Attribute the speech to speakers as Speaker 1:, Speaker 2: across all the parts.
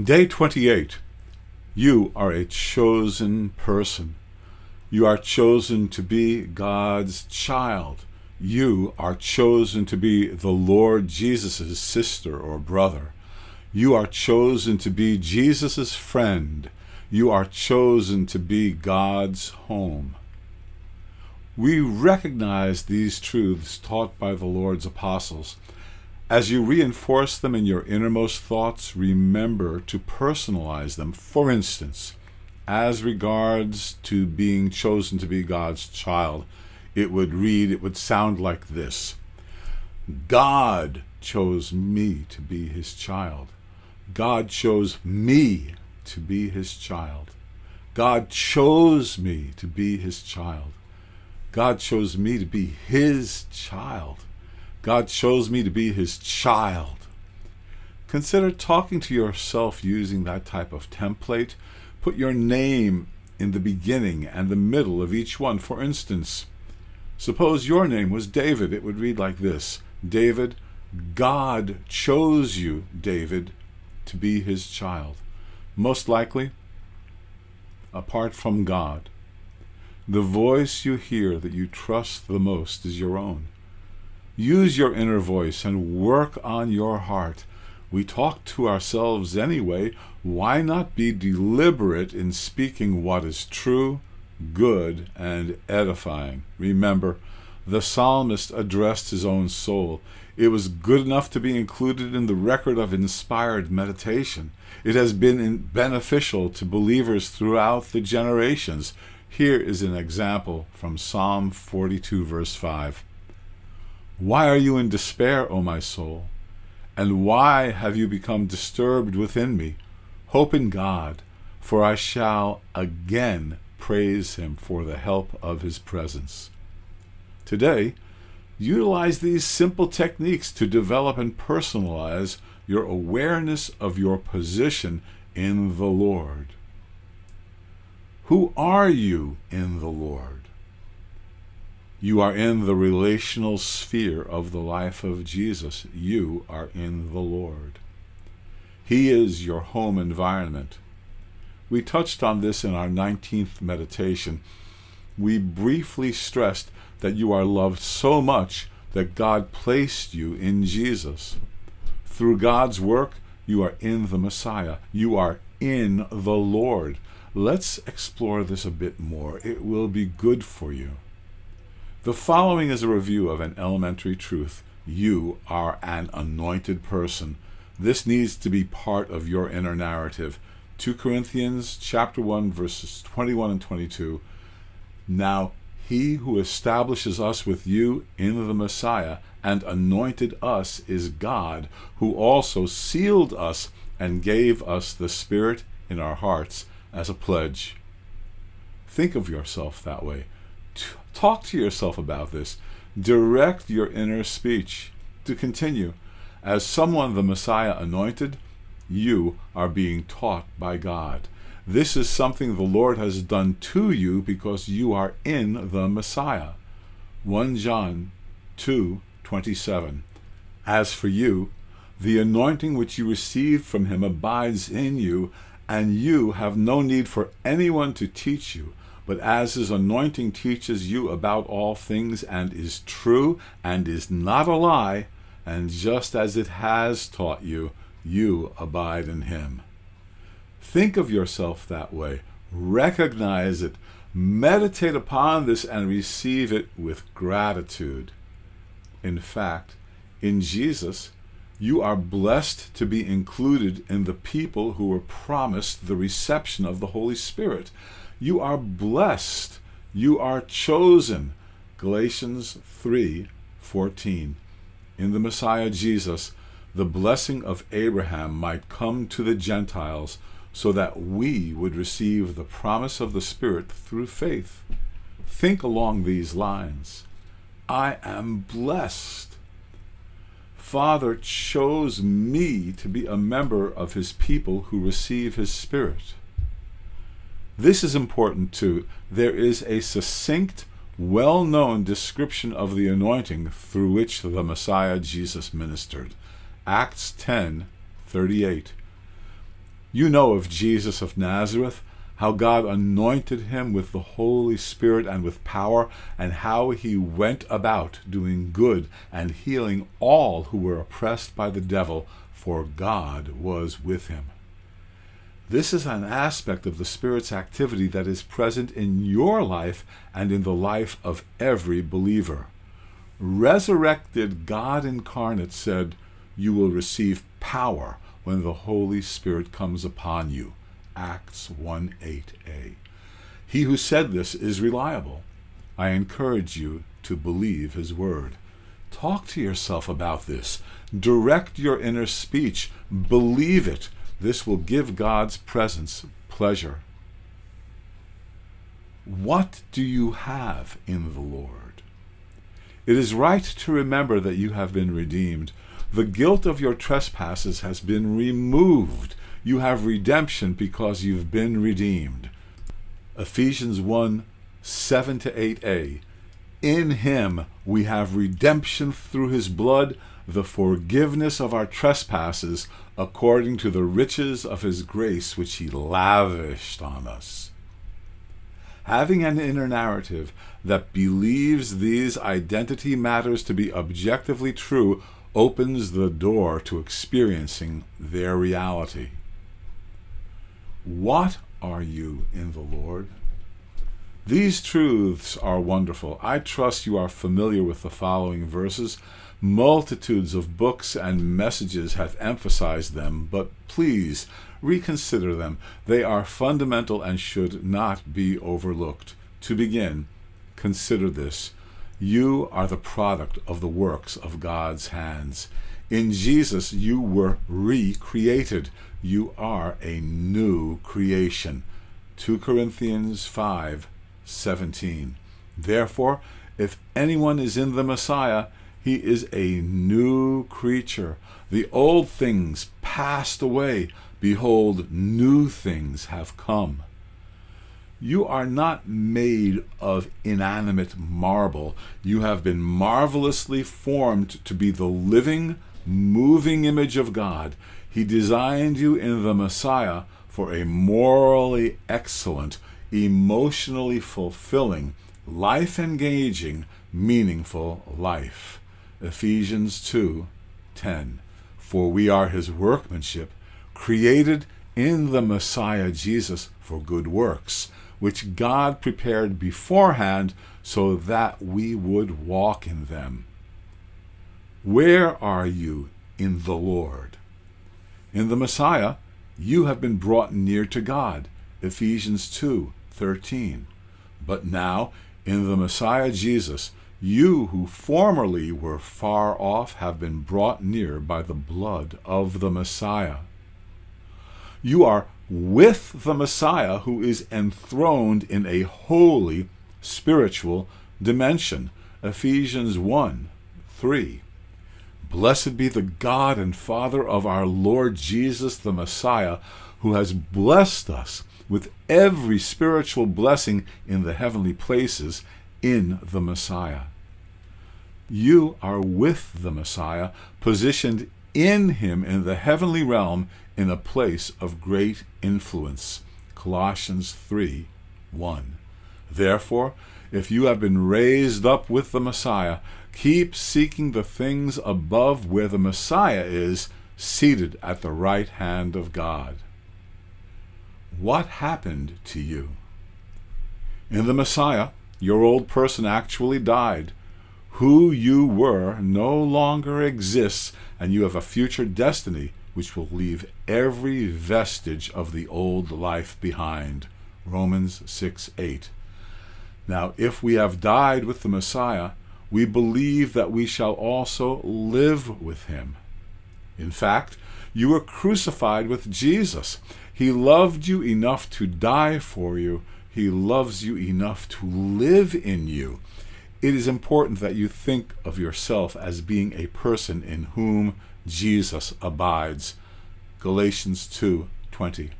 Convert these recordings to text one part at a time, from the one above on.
Speaker 1: Day 28. You are a chosen person. You are chosen to be God's child. You are chosen to be the Lord Jesus' sister or brother. You are chosen to be Jesus' friend. You are chosen to be God's home. We recognize these truths taught by the Lord's apostles as you reinforce them in your innermost thoughts, remember to personalize them. For instance, as regards to being chosen to be God's child, it would read, it would sound like this God chose me to be his child. God chose me to be his child. God chose me to be his child. God chose me to be his child. God chose me to be his child. Consider talking to yourself using that type of template. Put your name in the beginning and the middle of each one. For instance, suppose your name was David. It would read like this David, God chose you, David, to be his child. Most likely, apart from God, the voice you hear that you trust the most is your own. Use your inner voice and work on your heart. We talk to ourselves anyway. Why not be deliberate in speaking what is true, good, and edifying? Remember, the psalmist addressed his own soul. It was good enough to be included in the record of inspired meditation. It has been beneficial to believers throughout the generations. Here is an example from Psalm 42, verse 5. Why are you in despair, O my soul? And why have you become disturbed within me? Hope in God, for I shall again praise him for the help of his presence. Today, utilize these simple techniques to develop and personalize your awareness of your position in the Lord. Who are you in the Lord? You are in the relational sphere of the life of Jesus. You are in the Lord. He is your home environment. We touched on this in our 19th meditation. We briefly stressed that you are loved so much that God placed you in Jesus. Through God's work, you are in the Messiah. You are in the Lord. Let's explore this a bit more. It will be good for you. The following is a review of an elementary truth. You are an anointed person. This needs to be part of your inner narrative. 2 Corinthians chapter 1 verses 21 and 22. Now he who establishes us with you in the Messiah and anointed us is God, who also sealed us and gave us the Spirit in our hearts as a pledge. Think of yourself that way. Talk to yourself about this. Direct your inner speech. To continue, as someone the Messiah anointed, you are being taught by God. This is something the Lord has done to you because you are in the Messiah. 1 John 2:27. As for you, the anointing which you received from him abides in you, and you have no need for anyone to teach you but as his anointing teaches you about all things and is true and is not a lie, and just as it has taught you, you abide in him. Think of yourself that way. Recognize it. Meditate upon this and receive it with gratitude. In fact, in Jesus, you are blessed to be included in the people who were promised the reception of the Holy Spirit. You are blessed. You are chosen. Galatians 3:14. In the Messiah Jesus, the blessing of Abraham might come to the Gentiles so that we would receive the promise of the Spirit through faith. Think along these lines I am blessed. Father chose me to be a member of his people who receive his Spirit. This is important too. There is a succinct, well known description of the anointing through which the Messiah Jesus ministered. Acts 10 38. You know of Jesus of Nazareth, how God anointed him with the Holy Spirit and with power, and how he went about doing good and healing all who were oppressed by the devil, for God was with him. This is an aspect of the Spirit's activity that is present in your life and in the life of every believer. Resurrected God incarnate said, You will receive power when the Holy Spirit comes upon you. Acts 1 8a. He who said this is reliable. I encourage you to believe his word. Talk to yourself about this. Direct your inner speech. Believe it. This will give God's presence pleasure. What do you have in the Lord? It is right to remember that you have been redeemed. The guilt of your trespasses has been removed. You have redemption because you've been redeemed. Ephesians 1 7 to 8a. In him we have redemption through his blood, the forgiveness of our trespasses, according to the riches of his grace which he lavished on us. Having an inner narrative that believes these identity matters to be objectively true opens the door to experiencing their reality. What are you in the Lord? These truths are wonderful. I trust you are familiar with the following verses. Multitudes of books and messages have emphasized them, but please reconsider them. They are fundamental and should not be overlooked. To begin, consider this you are the product of the works of God's hands. In Jesus, you were recreated. You are a new creation. 2 Corinthians 5 17. Therefore, if anyone is in the Messiah, he is a new creature. The old things passed away. Behold, new things have come. You are not made of inanimate marble. You have been marvelously formed to be the living, moving image of God. He designed you in the Messiah for a morally excellent, emotionally fulfilling, life engaging, meaningful life. Ephesians 2 10. For we are his workmanship, created in the Messiah Jesus for good works which God prepared beforehand so that we would walk in them. Where are you in the Lord? In the Messiah, you have been brought near to God. Ephesians 2:13. But now, in the Messiah Jesus, you who formerly were far off have been brought near by the blood of the Messiah. You are with the Messiah who is enthroned in a holy spiritual dimension. Ephesians 1 3. Blessed be the God and Father of our Lord Jesus the Messiah, who has blessed us with every spiritual blessing in the heavenly places in the Messiah. You are with the Messiah, positioned in him in the heavenly realm in a place of great influence. Colossians 3 1. Therefore, if you have been raised up with the Messiah, keep seeking the things above where the Messiah is, seated at the right hand of God. What happened to you? In the Messiah, your old person actually died. Who you were no longer exists, and you have a future destiny which will leave every vestige of the old life behind. Romans 6 8. Now, if we have died with the Messiah, we believe that we shall also live with him. In fact, you were crucified with Jesus. He loved you enough to die for you. He loves you enough to live in you. It is important that you think of yourself as being a person in whom Jesus abides. Galatians 2:20.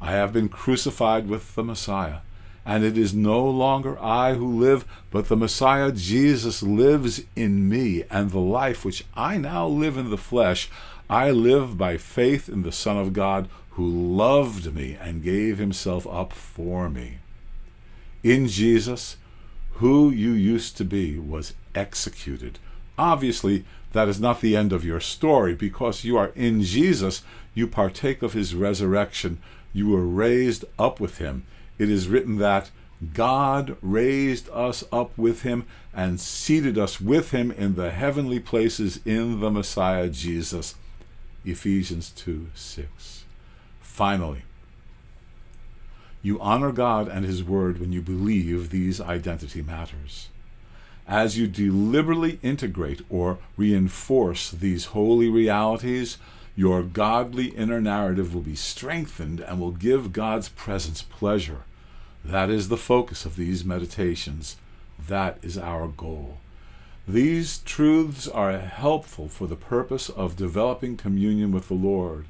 Speaker 1: I have been crucified with the Messiah, and it is no longer I who live, but the Messiah Jesus lives in me, and the life which I now live in the flesh, I live by faith in the Son of God who loved me and gave himself up for me. In Jesus, who you used to be was executed. Obviously, that is not the end of your story because you are in Jesus, you partake of his resurrection, you were raised up with him. It is written that God raised us up with him and seated us with him in the heavenly places in the Messiah Jesus. Ephesians 2 6. Finally, you honor God and His Word when you believe these identity matters. As you deliberately integrate or reinforce these holy realities, your godly inner narrative will be strengthened and will give God's presence pleasure. That is the focus of these meditations. That is our goal. These truths are helpful for the purpose of developing communion with the Lord.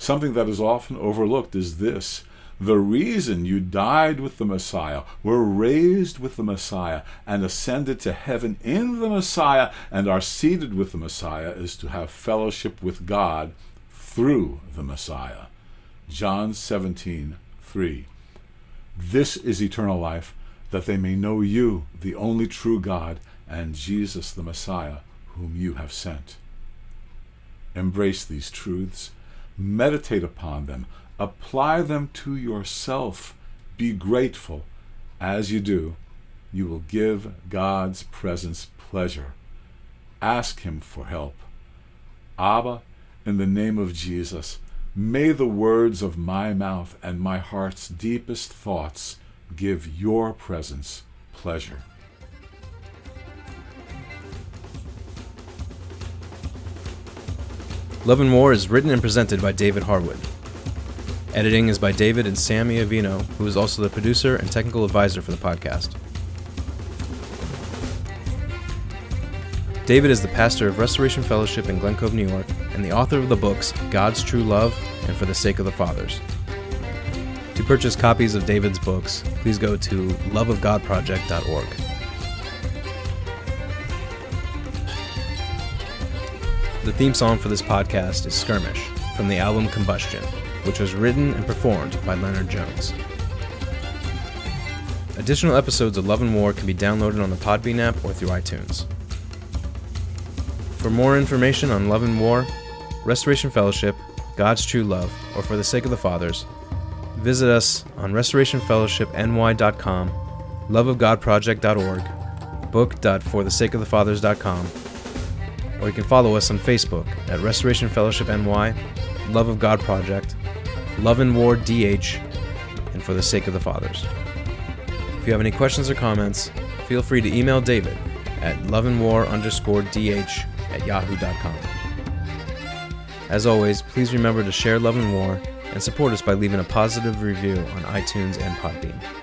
Speaker 1: Something that is often overlooked is this the reason you died with the Messiah, were raised with the Messiah, and ascended to heaven in the Messiah, and are seated with the Messiah is to have fellowship with God through the Messiah. John 17, 3. This is eternal life, that they may know you, the only true God, and Jesus the Messiah, whom you have sent. Embrace these truths, meditate upon them, Apply them to yourself. Be grateful. As you do, you will give God's presence pleasure. Ask Him for help. Abba, in the name of Jesus, may the words of my mouth and my heart's deepest thoughts give your presence pleasure.
Speaker 2: Love and War is written and presented by David Harwood. Editing is by David and Sammy Avino, who is also the producer and technical advisor for the podcast. David is the pastor of Restoration Fellowship in Glen Cove, New York, and the author of the books God's True Love and For the Sake of the Fathers. To purchase copies of David's books, please go to loveofgodproject.org. The theme song for this podcast is Skirmish from the album Combustion which was written and performed by Leonard Jones. Additional episodes of Love and War can be downloaded on the Podbean app or through iTunes. For more information on Love and War, Restoration Fellowship, God's True Love, or For the Sake of the Fathers, visit us on restorationfellowshipny.com, loveofgodproject.org, book.forthesakeofthefathers.com, or you can follow us on Facebook at Restoration Fellowship NY, Love of God Project, Love and War DH, and For the Sake of the Fathers. If you have any questions or comments, feel free to email David at loveandwar underscore dh at yahoo.com. As always, please remember to share Love and War and support us by leaving a positive review on iTunes and Podbean.